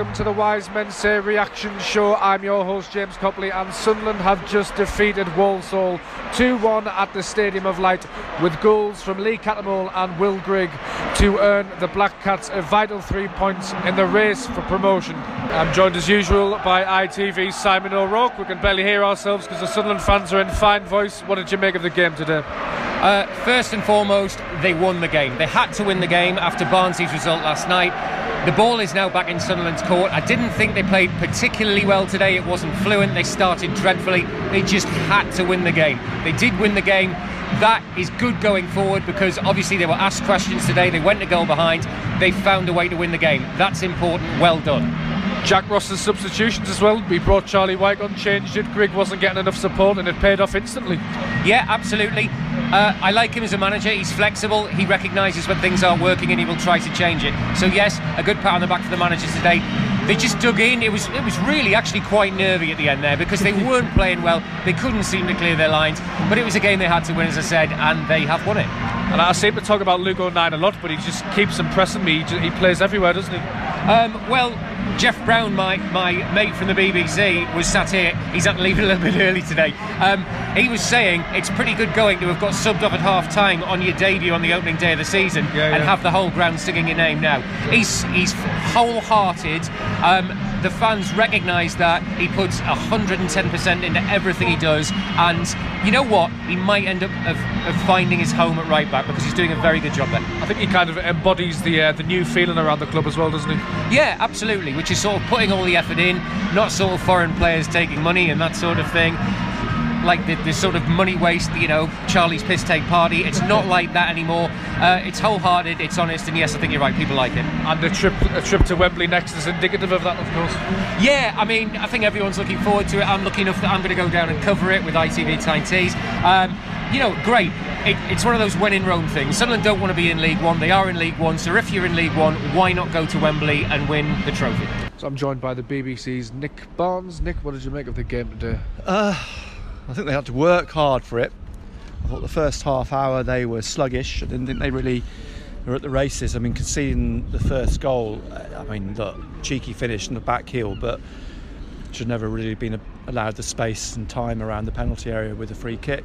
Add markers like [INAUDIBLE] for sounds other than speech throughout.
welcome to the Wise Men Say Reaction Show. I'm your host, James Copley, and Sunderland have just defeated Walsall 2 1 at the Stadium of Light with goals from Lee Cattermole and Will Grigg to earn the Black Cats a vital three points in the race for promotion. I'm joined as usual by ITV's Simon O'Rourke. We can barely hear ourselves because the Sunderland fans are in fine voice. What did you make of the game today? Uh, first and foremost, they won the game. They had to win the game after Barnsley's result last night. The ball is now back in Sunderland's court. I didn't think they played particularly well today. It wasn't fluent. They started dreadfully. They just had to win the game. They did win the game. That is good going forward because obviously they were asked questions today. They went a goal behind. They found a way to win the game. That's important. Well done. Jack Ross's substitutions as well. We brought Charlie Wyke on, changed it. Grigg wasn't getting enough support, and it paid off instantly. Yeah, absolutely. Uh, I like him as a manager. He's flexible. He recognises when things aren't working, and he will try to change it. So yes, a good pat on the back for the managers today. They just dug in. It was it was really actually quite nervy at the end there because they weren't [LAUGHS] playing well. They couldn't seem to clear their lines. But it was a game they had to win, as I said, and they have won it. And I seem to talk about Luke O'Nien a lot, but he just keeps impressing me. He, he plays everywhere, doesn't he? Um, well, Jeff Brown, my, my mate from the BBC, was sat here. He's had to leave a little bit early today. Um, he was saying it's pretty good going to have got subbed off at half time on your debut on the opening day of the season Yeah, and yeah. have the whole ground singing your name now. He's he's wholehearted. Um, the fans recognise that he puts 110% into everything he does, and you know what? He might end up of, of finding his home at right back because he's doing a very good job there. I think he kind of embodies the uh, the new feeling around the club as well, doesn't he? Yeah, absolutely. Which is sort of putting all the effort in, not sort of foreign players taking money and that sort of thing. Like the, the sort of money waste, you know, Charlie's piss take party. It's not like that anymore. Uh, it's wholehearted, it's honest, and yes, I think you're right. People like it. And the trip a trip to Wembley next is indicative of that, of course. Yeah, I mean, I think everyone's looking forward to it. I'm lucky enough that I'm going to go down and cover it with ITV Tyne Tees. Um, you know, great. It, it's one of those when in Rome things. Sunderland don't want to be in League One. They are in League One. So if you're in League One, why not go to Wembley and win the trophy? So I'm joined by the BBC's Nick Barnes. Nick, what did you make of the game today? I think they had to work hard for it. I thought the first half hour they were sluggish. I didn't think they really were at the races. I mean, conceding the first goal, uh, I mean, look, cheeky finish and the back heel, but should never really been allowed the space and time around the penalty area with a free kick.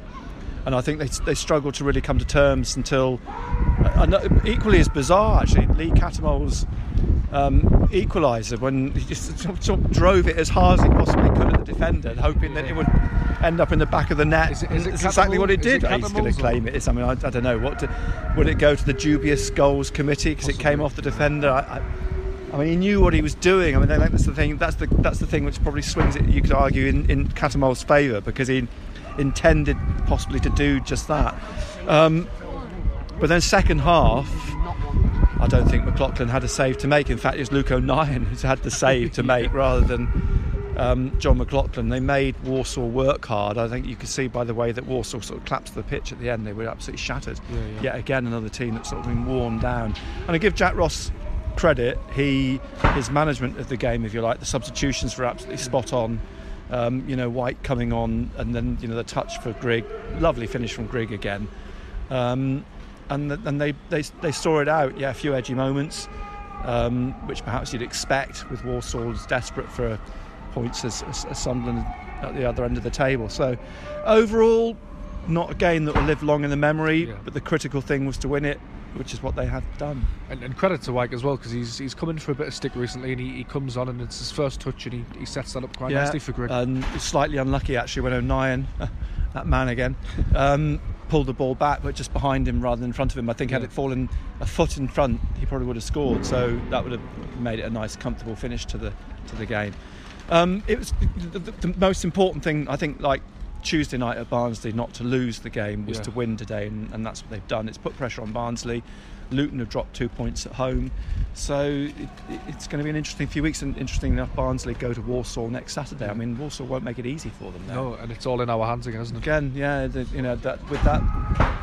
And I think they, they struggled to really come to terms until, uh, uh, equally as bizarre actually, Lee Cattermole's um, equaliser when he just [LAUGHS] sort of- drove it as hard as he possibly could at the defender, hoping that it would end up in the back of the net. Is it- is it It's exactly what it did. it He's going to claim it. It's, I mean, I, I don't know. What would it go to the dubious goals committee because it came off the defender? I, I, mean, he knew what he was doing. I mean, that's the thing. That's the that's the thing which probably swings it. You could argue in in Cattermole's favour because he intended possibly to do just that. Um, but then second half, I don't think McLaughlin had a save to make. In fact, it was Luke O'Nien who's had the save to make [LAUGHS] rather than um, Jon McLaughlin. They made Walsall work hard. I think you can see by the way that Walsall sort of collapsed the pitch at the end. They were absolutely shattered. Yeah, yeah. Yet again, another team that's sort of been worn down. And I give Jack Ross credit. He his management of the game, if you like, the substitutions were absolutely spot on. Um, you know, Wyke coming on, and then you know the touch for Grigg. Lovely finish from Grigg again. Um, and th- and they, they they saw it out. Yeah, a few edgy moments, um, which perhaps you'd expect with as desperate for points as, as, as Sunderland at the other end of the table. So overall, not a game that will live long in the memory. Yeah. But the critical thing was to win it, which is what they have done. And, and credit to Wyke as well because he's he's come in for a bit of stick recently and he, he comes on and it's his first touch and he, he sets that up quite nicely for Grigg. And slightly unlucky actually when O'Nien, [LAUGHS] that man again, um, pulled the ball back, but just behind him rather than in front of him. I think had it fallen a foot in front, he probably would have scored. So that would have made it a nice, comfortable finish to the to the game. Um, it was the, the, the most important thing I think, like Tuesday night at Barnsley, not to lose the game was Yeah. to win today, and, and that's what they've done. It's put pressure on Barnsley. Luton have dropped two points at home, so it, it- it's going to be an interesting few weeks. And interesting enough, Barnsley go to Walsall next Saturday. I mean, Walsall won't make it easy for them. Now. no, and it's all in our hands again, isn't it? Again, yeah, the, you know that with that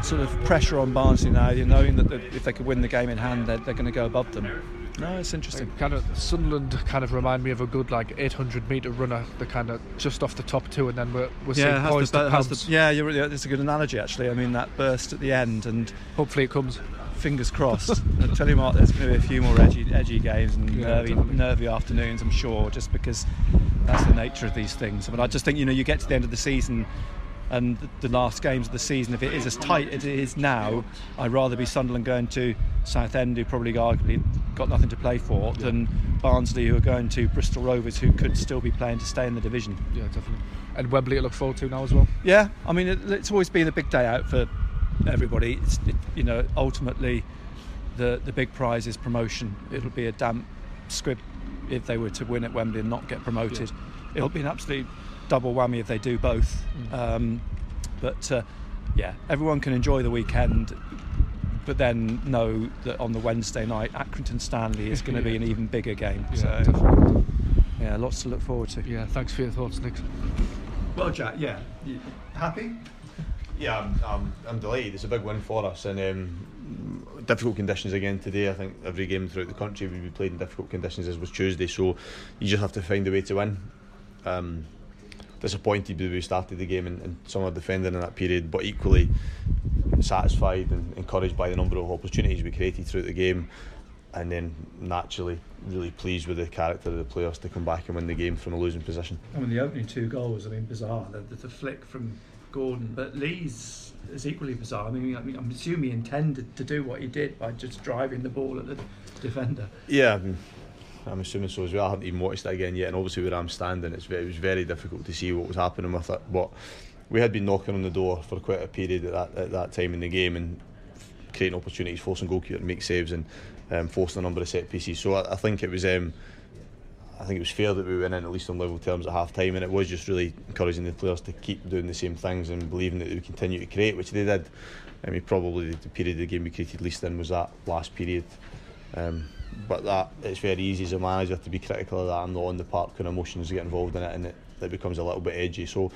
sort of pressure on Barnsley now, you knowing that the, if they could win the game in hand, they're, they're going to go above them. No, it's interesting. Kind of Sunderland kind of remind me of a good like 800 meter runner. They're kind of just off the top two, and then we're we're seeing has poised the- the- yeah, you're, yeah, that's a good analogy actually. I mean that burst at the end, and Hopefully it comes. fingers crossed. [LAUGHS] I tell you what, there's going to be a few more edgy, edgy games and Yeah, nervy, nervy afternoons, I'm sure, just because that's the nature of these things. But I just think you know you get to the end of the season. And the- last games of the season, if it is as tight as it is now, I'd rather be Sunderland going to Southend, who probably arguably got nothing to play for, than Barnsley, who are going to Bristol Rovers, who could still be playing to stay in the division. Yeah, definitely. And Wembley to look forward to now as well. Yeah, I mean, it, it's always been a big day out for everybody. It's, it, you know, ultimately, the the big prize is promotion. It'll be a damp squib if they were to win at Wembley and not get promoted. It'll be an absolute double whammy if they do both. Um, but uh, yeah, everyone can enjoy the weekend. But then know that on the Wednesday night, Accrington Stanley is going to be an [LAUGHS] even bigger game. Yeah, so definitely. yeah, lots to look forward to. Yeah, thanks for your thoughts, Nick. Well, Jack, yeah, you happy? Yeah, I'm, I'm, I'm delighted. It's a big win for us, and um, difficult conditions again today. I think every game throughout the country will be played in difficult conditions, as was Tuesday. So you just have to find a way to win. Um, disappointed that we started the game and, and some of defending in that period, but equally satisfied and encouraged by the number of opportunities we created throughout the game. And then naturally, really pleased with the character of the players to come back and win the game from a losing position. I mean, the opening two goals, I mean, bizarre. The, the, the flick from Gordon, but Lee's is equally bizarre. I mean, I mean, I'm assuming he intended to do what he did by just driving the ball at the defender. Yeah, I'm, assuming so as well. I haven't even watched it again yet, and obviously where I'm standing, it's it was very difficult to see what was happening with it. But we had been knocking on the door for quite a period at that, at that time in the game, and creating opportunities, forcing goalkeeper to make saves, and um, forcing a number of set pieces. So I, I think it was. Um, I think it was fair that we went in at least on level terms at half time, and it was just really encouraging the players to keep doing the same things and believing that they would continue to create, which they did. I mean, probably the period of the game we created least in was that last period. Um, but that it's very easy as a manager to be critical of that and not on the park when emotions get involved in it, and it, it becomes a little bit edgy. So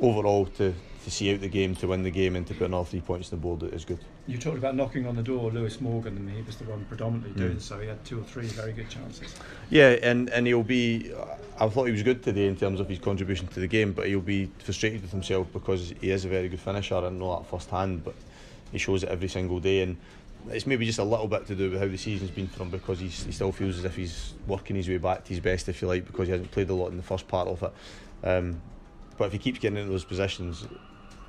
overall, to, to see out the game, to win the game, and to put another three points on the board is good. You talked about knocking on the door, Lewis Morgan, and he was the one predominantly doing Mm. so. He had two or three very good chances. Yeah, and, and he'll be. I thought he was good today in terms of his contribution to the game, but he'll be frustrated with himself because he is a very good finisher. I didn't know that first hand, but he shows it every single day. And it's maybe just a little bit to do with how the season's been for him because he still feels as if he's working his way back to his best, if you like, because he hasn't played a lot in the first part of it. Um, but if he keeps getting into those positions,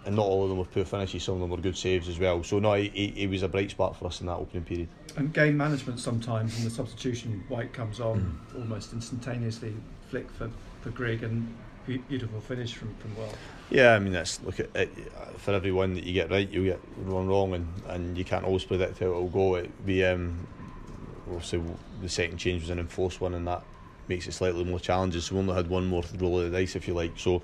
and not all of them were poor finishes, some of them were good saves as well. So, no, he, he was a bright spark for us in that opening period. And game management sometimes, and the substitution, White comes on mm. almost instantaneously, flick for, for Grigg, and beautiful finish from, from Well. Yeah, I mean that's look at it, for every one that you get right, you get one wrong, and, and you can't always predict how it'll go. It be um, obviously the second change was an enforced one, and that makes it slightly more challenging. So we only had one more roll of the dice, if you like. So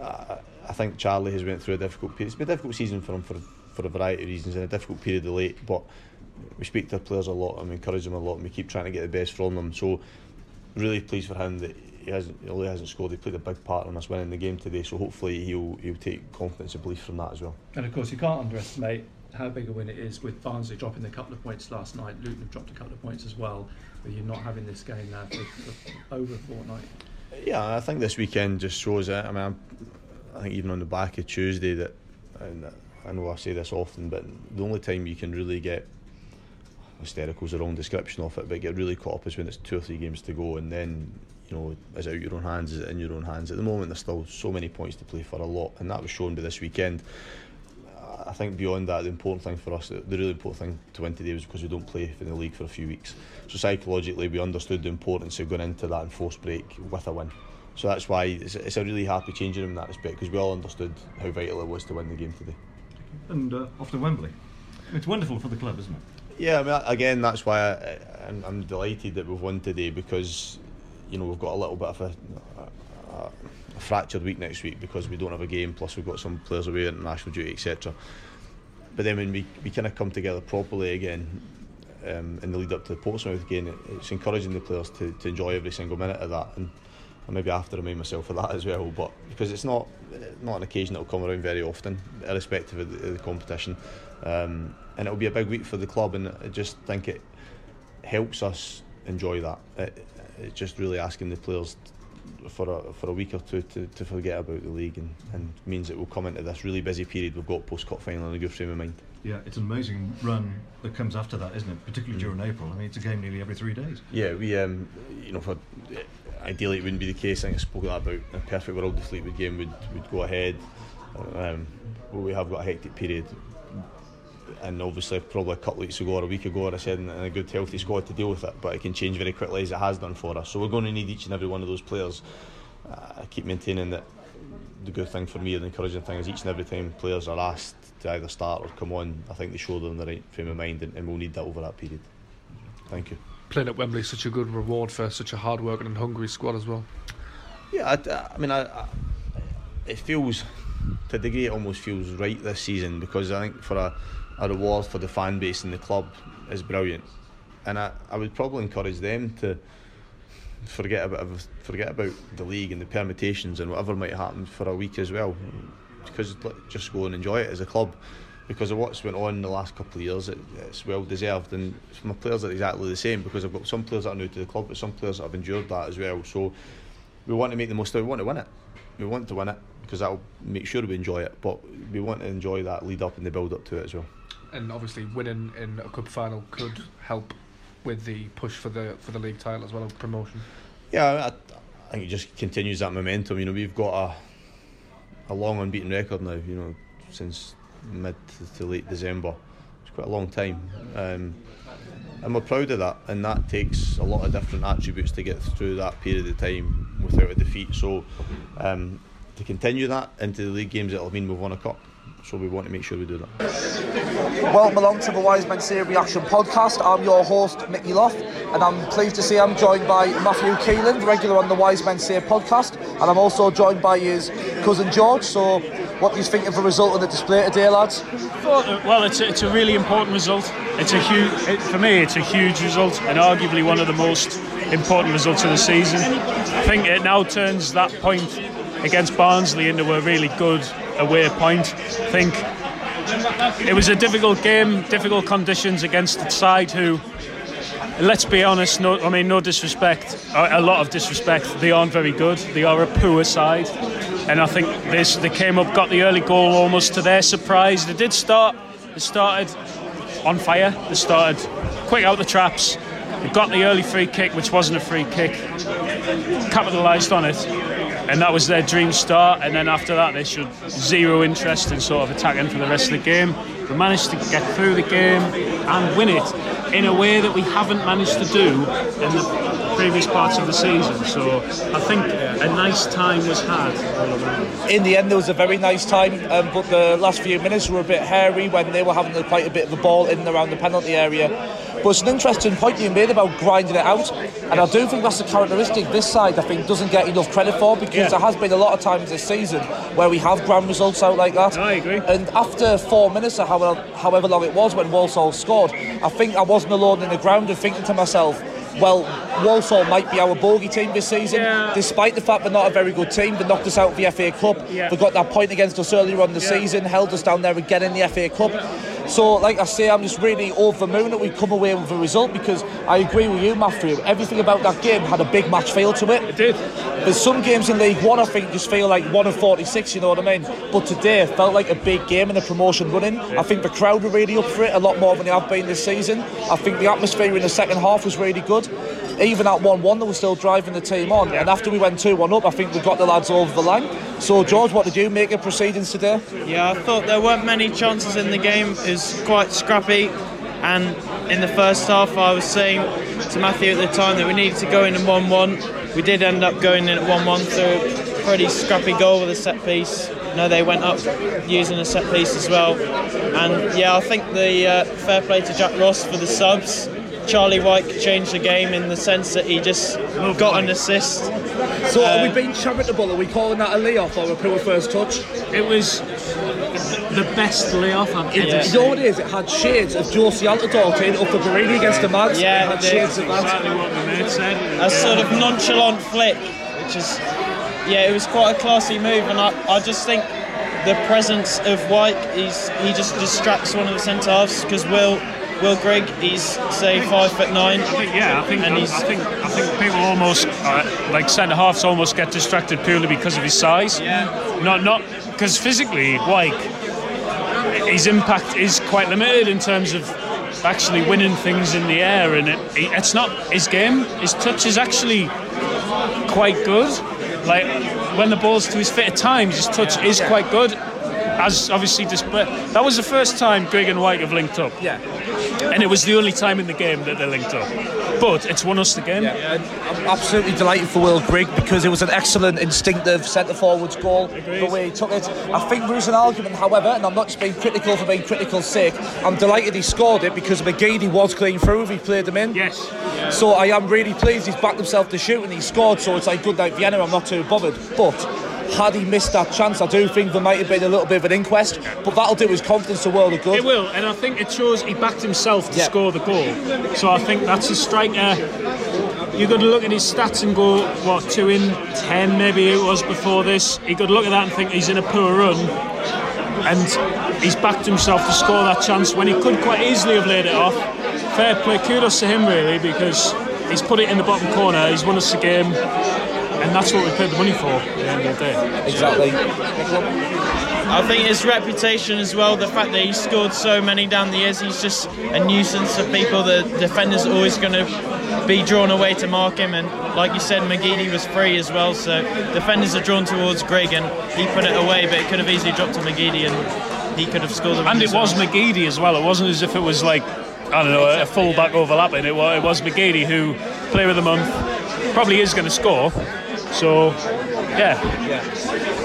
uh, I think Charlie has went through a difficult period. It's been a difficult season for him for for a variety of reasons, and a difficult period of late. But we speak to our players a lot, and we encourage them a lot, and we keep trying to get the best from them. So really pleased for him that he hasn't, although he hasn't scored, he played a big part in us winning the game today. So hopefully he'll he'll take confidence and belief from that as well. And of course, you can't underestimate how big a win it is with Barnsley dropping a couple of points last night. Luton have dropped a couple of points as well. But you're not having this game now for, for over a fortnight. Yeah, I think this weekend just shows it. I mean, I'm, I think even on the back of Tuesday that, and I know I say this often, but the only time you can really get hysterical is the wrong description of it, but get really caught up is when it's two or three games to go, and then you know, is it out your own hands? Is it in your own hands? At the moment, there's still so many points to play for a lot, and that was shown by this weekend. I think beyond that, the important thing for us, the really important thing to win today was because we don't play in the league for a few weeks. So psychologically, we understood the importance of going into that enforced break with a win. So that's why it's, it's a really happy change in that respect because we all understood how vital it was to win the game today. And uh, off to Wembley. It's wonderful for the club, isn't it? Yeah, I mean, again, that's why I, I'm delighted that we've won today because you know we've got a little bit of a, a, a fractured week next week because we don't have a game. Plus, we've got some players away on national duty, etc. But then when we, we kind of come together properly again um, in the lead up to the Portsmouth game, it, it's encouraging the players to, to enjoy every single minute of that. And I maybe have to remind myself of that as well. But because it's not not an occasion that will come around very often, irrespective of the, of the competition. Um, and it'll be a big week for the club, and I just think it helps us enjoy that. It, it's just really asking the players for a, for a week or two to, to forget about the league and, and means that we'll come into this really busy period we've got post cup final in a good frame of mind. Yeah, it's an amazing run that comes after that, isn't it? Particularly Mm. during April. I mean, it's a game nearly every three days. Yeah, we um, you know, for ideally it wouldn't be the case. I think I spoke about a perfect world the Fleetwood game would would go ahead. Um, but we have got a hectic period, and obviously probably a couple of weeks ago or a week ago, I said, and a good healthy squad to deal with it. But it can change very quickly as it has done for us. So we're going to need each and every one of those players. Uh, I keep maintaining that the good thing for me and the encouraging thing is each and every time players are asked to either start or come on, I think they show them the right frame of mind, and, and we'll need that over that period. Thank you. Playing at Wembley is such a good reward for such a hard working and hungry squad as well. Yeah, I, I mean, I, I, it feels, to a degree, it almost feels right this season because I think for a, a reward for the fan base and the club is brilliant, and I, I would probably encourage them to forget about forget about the league and the permutations and whatever might happen for a week as well, because just go and enjoy it as a club. Because of what's went on in the last couple of years, it, it's well deserved, and my players are exactly the same. Because I've got some players that are new to the club, but some players that have endured that as well. So we want to make the most of it. We want to win it. We want to win it because that'll make sure we enjoy it. But we want to enjoy that lead up and the build up to it as well. And obviously, winning in a cup final could help with the push for the for the league title as well as promotion. Yeah, I, I think it just continues that momentum. You know, we've got a a long unbeaten record now. You know, since mid to, late December. It's quite a long time, um, and we're proud of that. And that takes a lot of different attributes to get through that period of time without a defeat. So, um, to continue that into the league games, it'll mean we've won a cup. So we want to make sure we do that. Welcome along to the Wise Men Say Reaction podcast. I'm your host, Mickey Loft, and I'm pleased to say I'm joined by Matthew Keelan, regular on the Wise Men Say podcast, and I'm also joined by his cousin George. So, what do you think of the result of the display today, lads? Well, uh, it's a, it's a really important result. It's a huge, it, for me, it's a huge result and arguably one of the most important results of the season. I think it now turns that point against Barnsley into a really good away point. I think it was a difficult game, difficult conditions against the side who, let's be honest, no, I mean, no disrespect, a lot of disrespect, they aren't very good. They are a poor side. And I think this, they came up, got the early goal almost to their surprise. They did start, they started on fire. They started quick out the traps. They got the early free kick, which wasn't a free kick, capitalised on it, and that was their dream start. And then after that, they showed zero interest in sort of attacking for the rest of the game. We managed to get through the game and win it in a way that we haven't managed to do in the previous parts of the season. So I think a nice time was had. In the end, there was a very nice time, um, but the last few minutes were a bit hairy when they were having quite a bit of the ball in and around the penalty area. But it's an interesting point you made about grinding it out, and I do think that's a characteristic this side I think doesn't get enough credit for because Yeah. there has been a lot of times this season where we have grand results out like that. I agree. And after four minutes or however, however long it was when Walsall scored, I think I wasn't alone in the ground and thinking to myself, well, Walsall might be our bogey team this season, Yeah. despite the fact they're not a very good team. They knocked us out of the FA Cup. Yeah. They got that point against us earlier on the Yeah. season, held us down there again in the FA Cup. So, like I say, I'm just really over the moon that we come away with a result because I agree with you, Matthew. Everything about that game had a big match feel to it. It did. There's some games in League One I think just feel like one of 46, you know what I mean? But today felt like a big game in a promotion running. I think the crowd were really up for it, a lot more than they have been this season. I think the atmosphere in the second half was really good. Even at 1 1, they were still driving the team on. And after we went 2 1 up, I think we got the lads over the line. So, George, what did you make of proceedings today? Yeah, I thought there weren't many chances in the game. It was quite scrappy. And in the first half, I was saying to Matthew at the time that we needed to go in at 1 1. We did end up going in at 1 1 through a pretty scrappy goal with a set piece. No, they went up using a set piece as well. And yeah, I think the uh, fair play to Jack Ross for the subs. Charlie Wyke changed the game in the sense that he just got an assist. So, are Uh, we being charitable? Are we calling that a layoff or a poor first touch? It was the best layoff I've ever It, seen. You know what it is? It had shades of Jozy Altidore playing up the Barini against the Mags. Yeah, it had it shades of that. Exactly what my mate said. a sort of nonchalant flick, which is, yeah, it was quite a classy move, and I, I just think the presence of White, he's he just distracts one of the centre halves because Will Will Grigg, he's say five foot nine. I think, yeah, I think, And I, he's- think, I think people almost uh, like centre halves almost get distracted purely because of his size. Yeah. Not not because physically, Wyke, his impact is quite limited in terms of actually winning things in the air, and it, it's not his game. His touch is actually quite good. Like when the ball's to his fit at times, his touch is quite good. As obviously displayed, that was the first time Grigg and Wyke have linked up. Yeah. And it was the only time in the game that they linked up. But it's won us the game. Yeah, I'm absolutely delighted for Will Grigg because it was an excellent instinctive centre forwards goal the way he took it. I think there is an argument, however, and I'm not just being critical for being critical's sake. I'm delighted he scored it because McGeady was clean through if he played them in. Yes. So I am really pleased he's backed himself to shoot and he scored. So it's like good night Vienna. I'm not too bothered, but. Had he missed that chance, I do think there might have been a little bit of an inquest, but that'll do his confidence a world of good. It will, and I think it shows he backed himself to Yeah. score the goal. So I think that's a striker. You've got to look at his stats and go, what, two in ten maybe it was before this. You got to look at that and think he's in a poor run. And he's backed himself to score that chance when he could quite easily have laid it off. Fair play, kudos to him really, because he's put it in the bottom corner, he's won us the game, and that's what we paid the money for at the end of the day. Exactly. I think his reputation as well, the fact that he scored so many down the years, he's just a nuisance for people. The defenders are always going to be drawn away to mark him, and like you said, McGeady was free as well, so defenders are drawn towards Grigg, and he put it away, but it could have easily dropped to McGeady, and he could have scored the And it as well. was McGeady as well. It wasn't as if it was like I don't know a full back overlapping. It was, it was McGeady who player of the month probably is going to score. So yeah,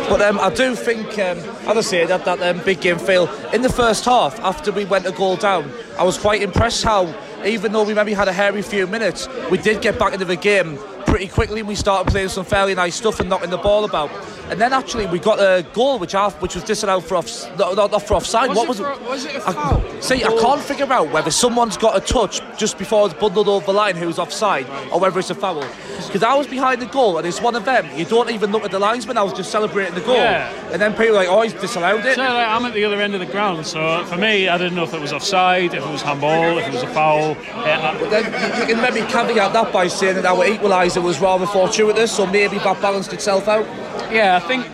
But um, I do think, um, as I say, that, that um, big game feel in the first half, after we went a goal down, I was quite impressed how, even though we maybe had a hairy few minutes, we did get back into the game pretty quickly and we started playing some fairly nice stuff and knocking the ball about. And then actually we got a goal which I, which was disallowed for off, not, not for offside. Was what it was for- it? was it a I- foul? see, I can't figure out whether someone's got a touch just before it's bundled over the line who's offside or whether it's a foul. Because I was behind the goal and it's one of them. You don't even look at the linesman. I was just celebrating the goal. Yeah. And then people are like, oh, he's disallowed it. so like, I'm at the other end of the ground. So for me, I didn't know if it was offside, if it was handball, if it was a foul. Yeah, I- Then you you can maybe caveat that by saying that our equaliser was rather fortuitous, so maybe that balanced itself out. Yeah, I think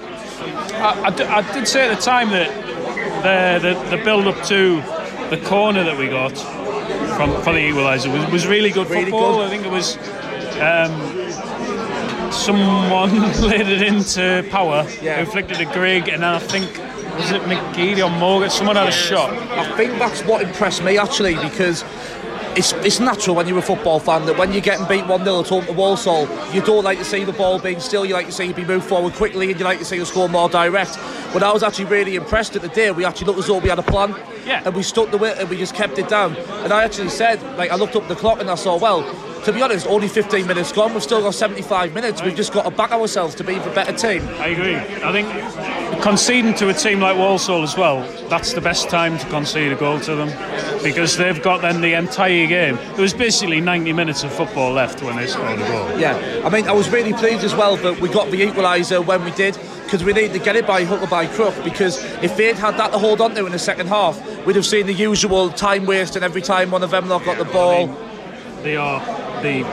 I, I d- I did say at the time that the the, the build up to the corner that we got from for the equaliser was, was really good Really football. good. I think it was um, someone [LAUGHS] laid it into power, Yeah. who flicked it to Grigg, and then I think was it McGeady or Morgan? Someone had a shot. I think that's what impressed me actually because it's, it's natural when you're a football fan that when you're getting beat 1 0 at home to Walsall, you don't like to see the ball being still, you like to see it be moved forward quickly, and you like to see us score more direct. But I was actually really impressed at the day. We actually looked as though we had a plan, Yeah. and we stuck to it and we just kept it down. And I actually said, like, I looked up the clock and I saw, well, to be honest, only 15 minutes gone. We've still got 75 minutes. We've just got to back ourselves to be the better team. I agree. I think conceding to a team like Walsall as well, that's the best time to concede a goal to them because they've got then the entire game. There was basically 90 minutes of football left when they scored a goal. Yeah, I mean, I was really pleased as well that we got the equaliser when we did because we needed to get it by hook or by crook. Because if they'd had that to hold on to in the second half, we'd have seen the usual time wasting every time one of them lot got the ball. They are the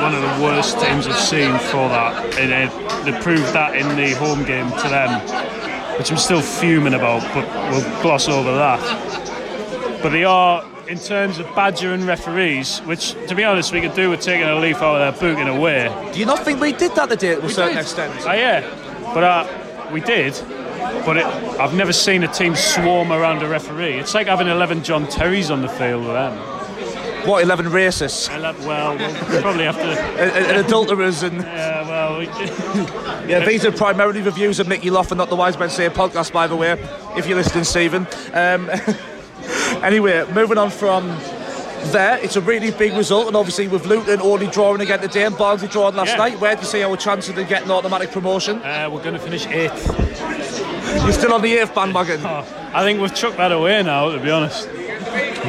one of the worst teams I've seen for that, and they, they proved that in the home game to them, which I'm still fuming about, but we'll gloss over that. But they are, in terms of badger and referees, which, to be honest, we could do with taking a leaf out of their book in a way. Do you not think we did that today to a certain extent? Oh yeah, but uh, we did. But it, I've never seen a team swarm around a referee. It's like having 11 John Terrys on the field with them. What, 11 racists? Ele- Well, we'll probably have to. And, and adulterers and Yeah, well, we, [LAUGHS] yeah, these are primarily reviews of Mickey Loff and not the Wise Men Say podcast, by the way. If you're listening, Stephen. Um, [LAUGHS] anyway, moving on from there, it's a really big result, and obviously with Luton only drawing again today and Barnsley drawing last Yeah. night, where do you see our chances of getting automatic promotion? uh, we're going to finish eighth. You're still on the eighth bandwagon. Oh, I think we've chucked that away now, to be honest.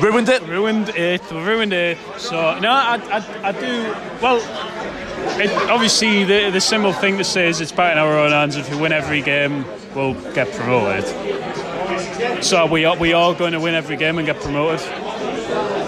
Ruined it. Ruined it. Ruined it. So no, I, I, I do. Well, it, obviously the the simple thing to say is it's back in our own hands. If we win every game, we'll get promoted. So we are we are going to win every game and get promoted.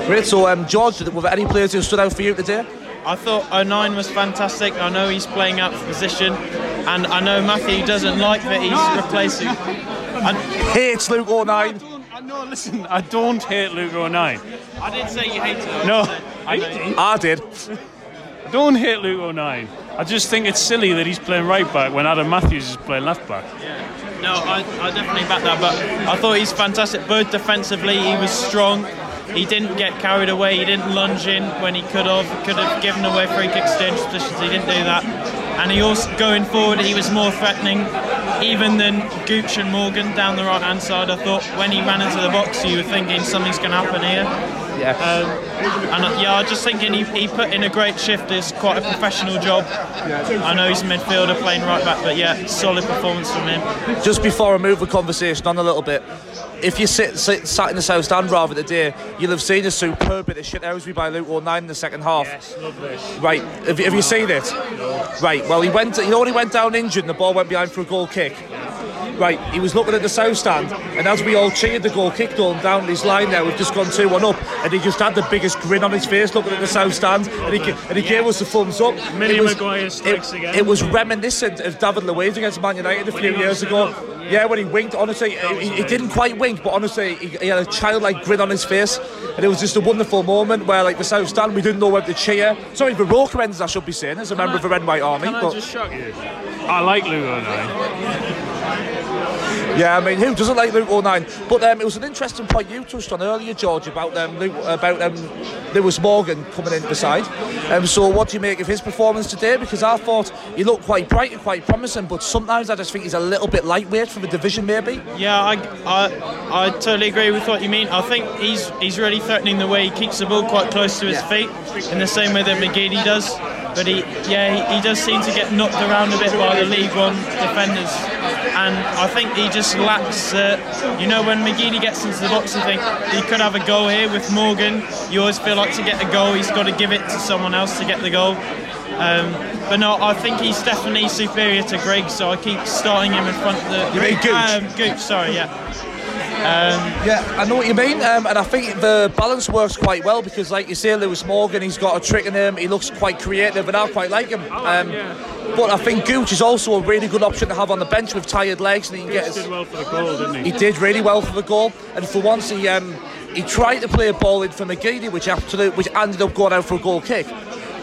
Great. So, um, George, were there any players who stood out for you today? I thought O'Nien was fantastic. I know he's playing out for position, and I know Matthew doesn't like that he's replacing. And Hates Luke O'Nien. No, listen, I don't hate Luke O'Nien. I didn't say you hated him. No, I I did. I don't hate Luke O'Nien. I just think it's silly that he's playing right back when Adam Matthews is playing left back. Yeah. No, I, I definitely back that, but I thought he's fantastic. Both defensively, he was strong. He didn't get carried away. He didn't lunge in when he could have. Could have given away free kick exchange positions. He didn't do that. And he also going forward, he was more threatening, even than Gooch and Morgan down the right hand side. I thought when he ran into the box, you were thinking something's going to happen here. Yeah. Um, and uh, yeah, I just thinking he, he put in a great shift. It's quite a professional job. I know he's a midfielder playing right back, but yeah, solid performance from him. Just before I move the conversation on a little bit, if you sit, sit sat in the south stand rather than the today, you'll have seen a superb bit of shit Owsby by Luke O'Nien in the second half. Yes, love this. Right, have, you- have you seen it? Right, well, he went, you know when he went down injured and the ball went behind for a goal kick? Right, he was looking at the south stand, and as we all cheered, the goal kicked on down his line there. We've just gone 2 1 up, and he just had the biggest grin on his face looking at the south stand, and he, and he gave us the thumbs up. It was- it. It was reminiscent of David Luiz against Man United a few years ago. Yeah, when he winked, honestly, he, he didn't quite wink, but honestly, he, he had a childlike grin on his face, and it was just a wonderful moment where, like, the South Stand, we didn't know where to cheer. Sorry, the Rokerends, I should be saying, as a member of the Red White Army. Can I just shock you? I like Luke O'Nien. Yeah, I mean, who doesn't like Luke O'Nien? But um, it was an interesting point you touched on earlier, George, about um, Luke, about um, Lewis Morgan coming in the side. Um, so, what do you make of his performance today? Because I thought he looked quite bright and quite promising, but sometimes I just think he's a little bit lightweight for the division, maybe. Yeah, I, I, I totally agree with what you mean. I think he's he's really threatening the way he keeps the ball quite close to his Yeah. feet, in the same way that McGeady does. But he, yeah, he, he does seem to get knocked around a bit by the League One defenders, and I think he just lacks. Uh, you know, when McGeady gets into the box, I think he could have a goal here with Morgan. You always feel like to get a goal, he's got to give it to someone else to get the goal. Um, but no, I think he's definitely superior to Greg, so I keep starting him in front of the. You mean Gooch? Um, Gooch, sorry, yeah. Yeah, I know what you mean, um, and I think the balance works quite well because, like you say, Lewis Morgan, he's got a trick in him. He looks quite creative, and I quite like him. Um, But I think Gooch is also a really good option to have on the bench with tired legs, and he can get Did well for the goal, didn't he? he did really well for the goal, and for once he um, he tried to play a ball in for McGeady, which absolute, which ended up going out for a goal kick.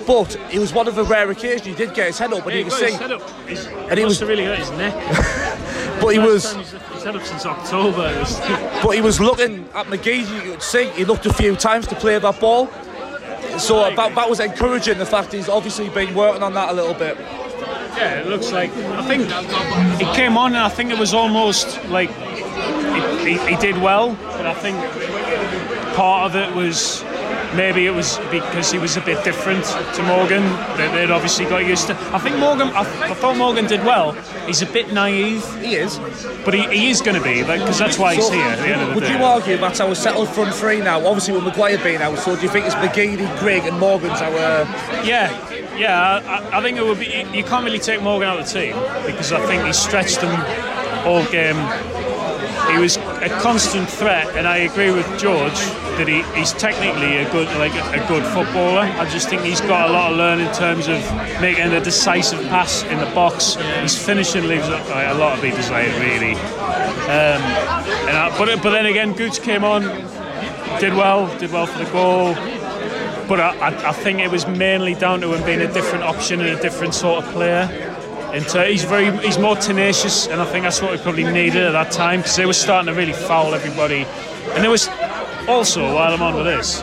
But it was one of the rare occasions he did get his head up, and Yeah, you got see. his head up. He's, And he was- really hurt his neck. [LAUGHS] But he was, he's head up since October. [LAUGHS] But he was looking at McGeady. You could see he looked a few times to play that ball. So that, that was encouraging. The fact he's obviously been working on that a little bit. yeah, it looks like. I think he came on, and I think it was almost like he, he, he did well, but I think part of it was maybe it was because he was a bit different to Morgan that they'd obviously got used to. I think Morgan, I, I thought Morgan did well. He's a bit naive, He is. but he, he is going to be because that's why he's So, here at the end of the would day. you argue that's our settled front three now? Obviously, with Maguire being out, so do you think it's McGeady, Grigg, and Morgan's our? Yeah, yeah. I, I think it would be. You can't really take Morgan out of the team because I think he stretched them all game. He was a constant threat, and I agree with George that he, he's technically a good, like a, good footballer. I just think he's got a lot of learn in terms of making a decisive pass in the box. His finishing leaves a, like, a lot to be desired, really. Um, and I, but but then again, Gooch came on, did well, did well for the goal. But I, I think it was mainly down to him being a different option and a different sort of player. And uh, he's very, he's more tenacious, and I think that's what we probably needed at that time because they were starting to really foul everybody. And there was also, while I'm on with this,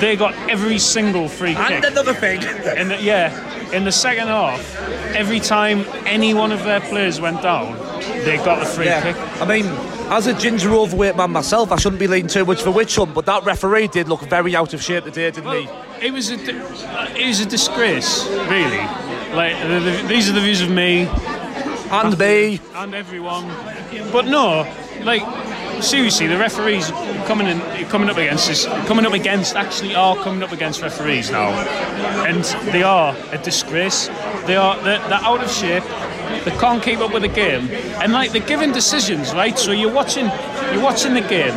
they got every single free kick. And another thing. In the, yeah, in the second half, every time any one of their players went down, they got the free Yeah, kick. I mean, as a ginger overweight man myself, I shouldn't be leaning too much for which one, but that referee did look very out of shape today, didn't he? It was a, di- it was a disgrace, really. Like the, the, these are the views of me And me. and everyone, but no, like seriously, the referees coming in, coming up against this, coming up against actually are coming up against referees now, and they are a disgrace. They are they're, they're out of shape. They can't keep up with the game, and like they're giving decisions, right? So you're watching, you're watching the game,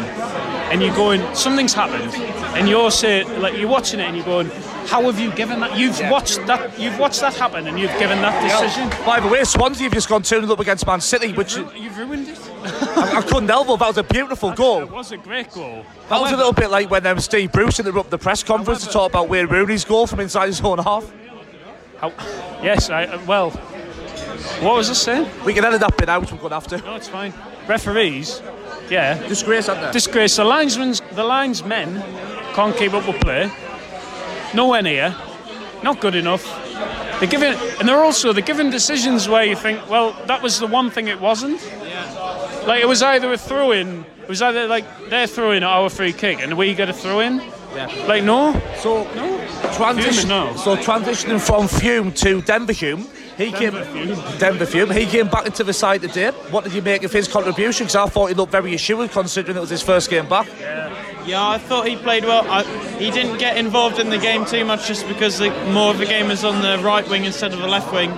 and you're going, something's happened, and you're saying, like you're watching it and you're going, how have you given that? You've watched that. You've watched that happen, and you've given that decision. By the way, Swansea have just gone 2 0 up against Man City, which You've ruined it. [LAUGHS] I, I couldn't help it. That was a beautiful goal. It was a great goal. That was a little bit like when um, Steve Bruce interrupted the press conference to talk about Wayne Rooney's goal from inside his own half. How, yes, I uh, well. What was I saying? We can edit that bit out. We're going to have to. No, it's fine. Referees, yeah, Disgrace, aren't they? disgrace. The linesmen's, the linesmen can't keep up with play. Nowhere near. Not good enough. They're giving, and they're also they're giving decisions where you think, well, that was the one thing it wasn't. Yeah. Like it was either a throw in. It was either like they're throwing our free kick, and we get a throw in. Yeah. Like no, So, no. transition, Fume, no. so transitioning from Fume to Denver Hume, he Denver came Fume. Denver Fume. He came back into the side today. What did you make of his contribution? Because I thought he looked very assured, considering it was his first game back. Yeah, yeah I thought he played well. I, he didn't get involved in the game too much just because the, more of the game was on the right wing instead of the left wing.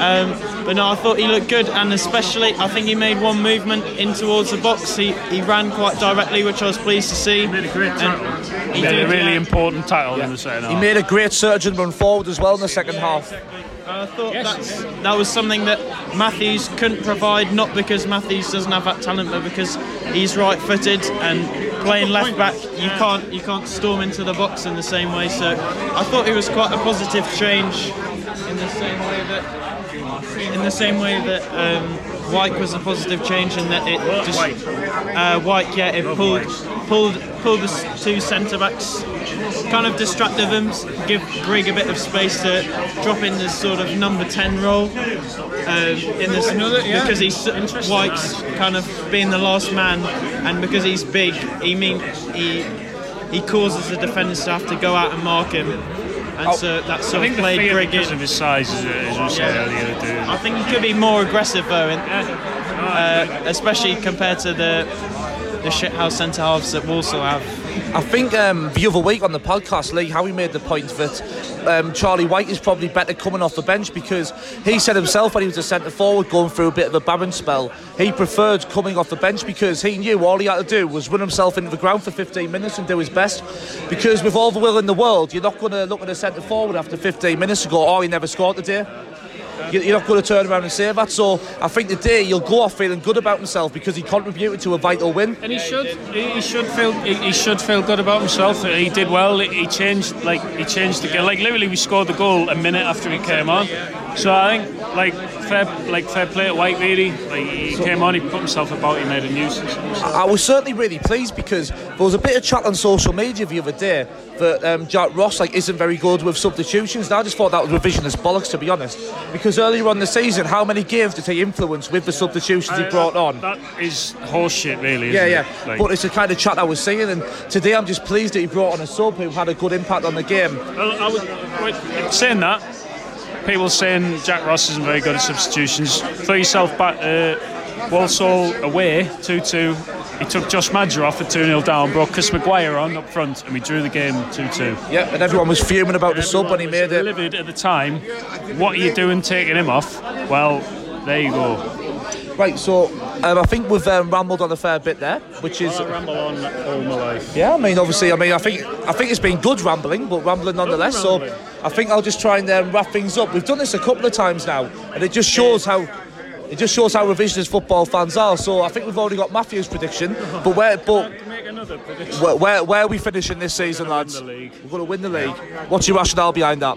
Um, but no, I thought he looked good, and especially I think he made one movement in towards the box. He he ran quite directly, which I was pleased to see. He made a great tackle. He He made a really yeah. important tackle in the second He half. made a great surgeon run forward as well in the second half. I thought that's, that was something that Matthews couldn't provide, not because Matthews doesn't have that talent, but because he's right-footed and playing left back, you can't you can't storm into the box in the same way. So I thought it was quite a positive change in the same way that in the same way that um, Wyke was a positive change in that it just uh, Wyke yeah it pulled pulled pulled the two centre backs kind of distracted them, give Grigg a bit of space to drop in this sort of number 10 role. Um, in this, yeah. because he's Wyke's kind of being the last man, and because he's big, he mean he he causes the defenders to have to go out and mark him, and so that's I sort think of the fear because in. of his size, as, as we said earlier, dude. I think he could be more aggressive though, and, uh, especially compared to the the shithouse centre halves that Walsall have. I think um, the other week on the podcast, Lee Howey made the point that um, Charlie Wyke is probably better coming off the bench because he said himself when he was a centre forward going through a bit of a barren spell, he preferred coming off the bench because he knew all he had to do was run himself into the ground for 15 minutes and do his best. Because with all the will in the world, you're not going to look at a centre forward after 15 minutes and go, oh, he never scored today. You- You're not going to turn around and say that. So I think today you'll go off feeling good about himself because he contributed to a vital win. And he should, he should feel, he should feel good about himself. He did well. He changed, like he changed the game. Like literally, we scored the goal a minute after he came on. So I think, like fair, like fair play to Wyke really. Like he came on, he put himself about, he made a nuisance. I was certainly really pleased because there was a bit of chat on social media the other day that um, Jack Ross like isn't very good with substitutions. And I just thought that was revisionist bollocks to be honest. Because earlier on the season, how many games did he influence with the substitutions he uh, brought on? That is horseshit, really. Yeah, yeah. It? Like, but it's the kind of chat I was seeing, and today I'm just pleased that he brought on a sub who had a good impact on the game. Well, I wait, saying that, people saying Jack Ross isn't very good at substitutions. Throw yourself back to Walsall away, 2 2. He took Josh Maja off at 2 0 down, brought Chris Maguire on up front, and we drew the game 2 2. Yeah, and everyone was fuming about the sub when he made it. Livid at the time. What are you doing taking him off? Well, there you go. Right, so um, I think we've um, rambled on a fair bit there, which is. I ramble on all my life. Yeah, I mean, obviously, I mean, I think I think it's been good rambling, but rambling nonetheless. So. I think I'll just try and um, wrap things up. We've done this a couple of times now, and it just shows how it just shows how revisionist football fans are. So I think we've already got Matthew's prediction, but where but prediction. where, where, where are we finishing this season, lads? win the league. We're going to win the league. What's your rationale behind that?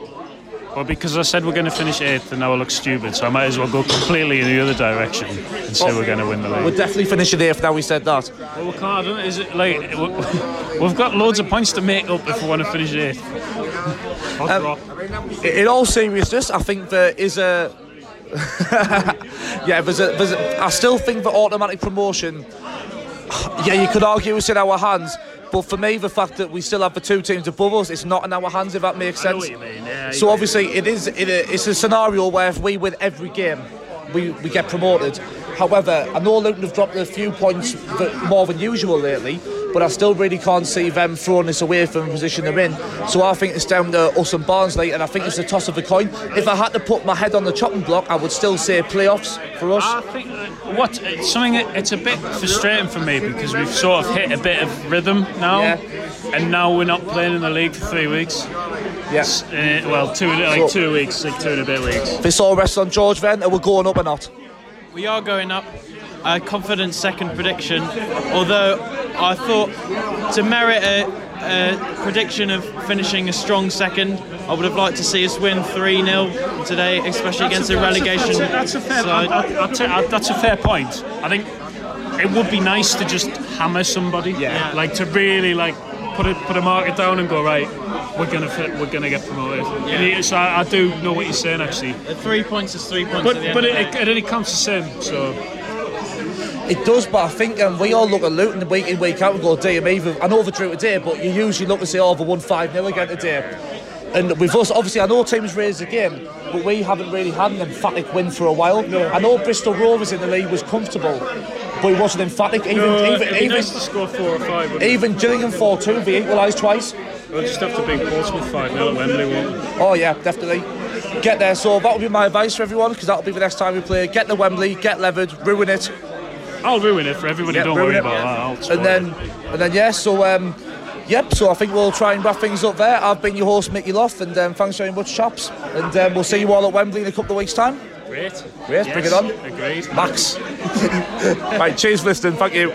Well, because I said we're going to finish eighth, and now I look stupid, so I might as well go completely in the other direction and say we're going to win the league. We're definitely finishing eighth now. We said that. Well, we can't. Don't- Is it like we- [LAUGHS] we've got loads of points to make up if we want to finish eighth? [LAUGHS] Um, in all seriousness, I think there is a. [LAUGHS] yeah, there's a, there's a. I still think that automatic promotion. Yeah, you could argue it's in our hands, but for me, the fact that we still have the two teams above us, it's not in our hands. If that makes sense. what you mean. Yeah, So obviously, it is. It, it's a scenario where if we win every game, we, we get promoted. However, I know Luton have dropped a few points more than usual lately. But I still really can't see them throwing this away from the position they're in. So I think it's down to us and Barnsley, and I think it's a toss of a coin. If I had to put my head on the chopping block, I would still say playoffs for us. I think what it's something it's a bit frustrating for me because we've sort of hit a bit of rhythm now, Yeah. and now we're not playing in the league for three weeks. Yes. Uh, well, two like So- two weeks, like two and a bit weeks. This all rests on George then, are we're going up or not? We are going up. A confident second prediction, although I thought to merit a, a prediction of finishing a strong second, I would have liked to see us win 3 0 today, especially against a, relegation That's a, that's a fair. side. I, I, I t- I- that's a fair point. I think it would be nice to just hammer somebody. Yeah. Like to really like put a put a market down and go right. We're gonna fit, we're gonna get promoted. Yeah. So I, I do know what you're saying actually. Three points is three points. But at the end but of it, the it, day. it only counts the same. So It does, but I think um, we all look at Luton week in, week out and go, damn, even, I know they drew today, but you usually look and say, oh, they won 5 0 again today. And with us, obviously, I know teams raised again, but we haven't really had an emphatic win for a while. I know Bristol Rovers in the league was comfortable, but it wasn't emphatic. Even, no, even, be even, nice to score four or five. even Gillingham 4 2, they equalised twice. We'll just have to beat Portsmouth five 0 at Wembley. Won't? Oh, yeah, definitely. Get there. So that would be my advice for everyone, because that'll be the next time we play. Get to Wembley, get levered, ruin it, I'll ruin it for everybody. Yeah, Don't worry it. about that. And then it. and then yeah so um yep so i think we'll try and wrap things up there i've been your host mickey loft and um, thanks very much chaps and um, we'll see you all at wembley in a couple of weeks time great. great bring it on Agreed. max [LAUGHS] right cheers listening thank you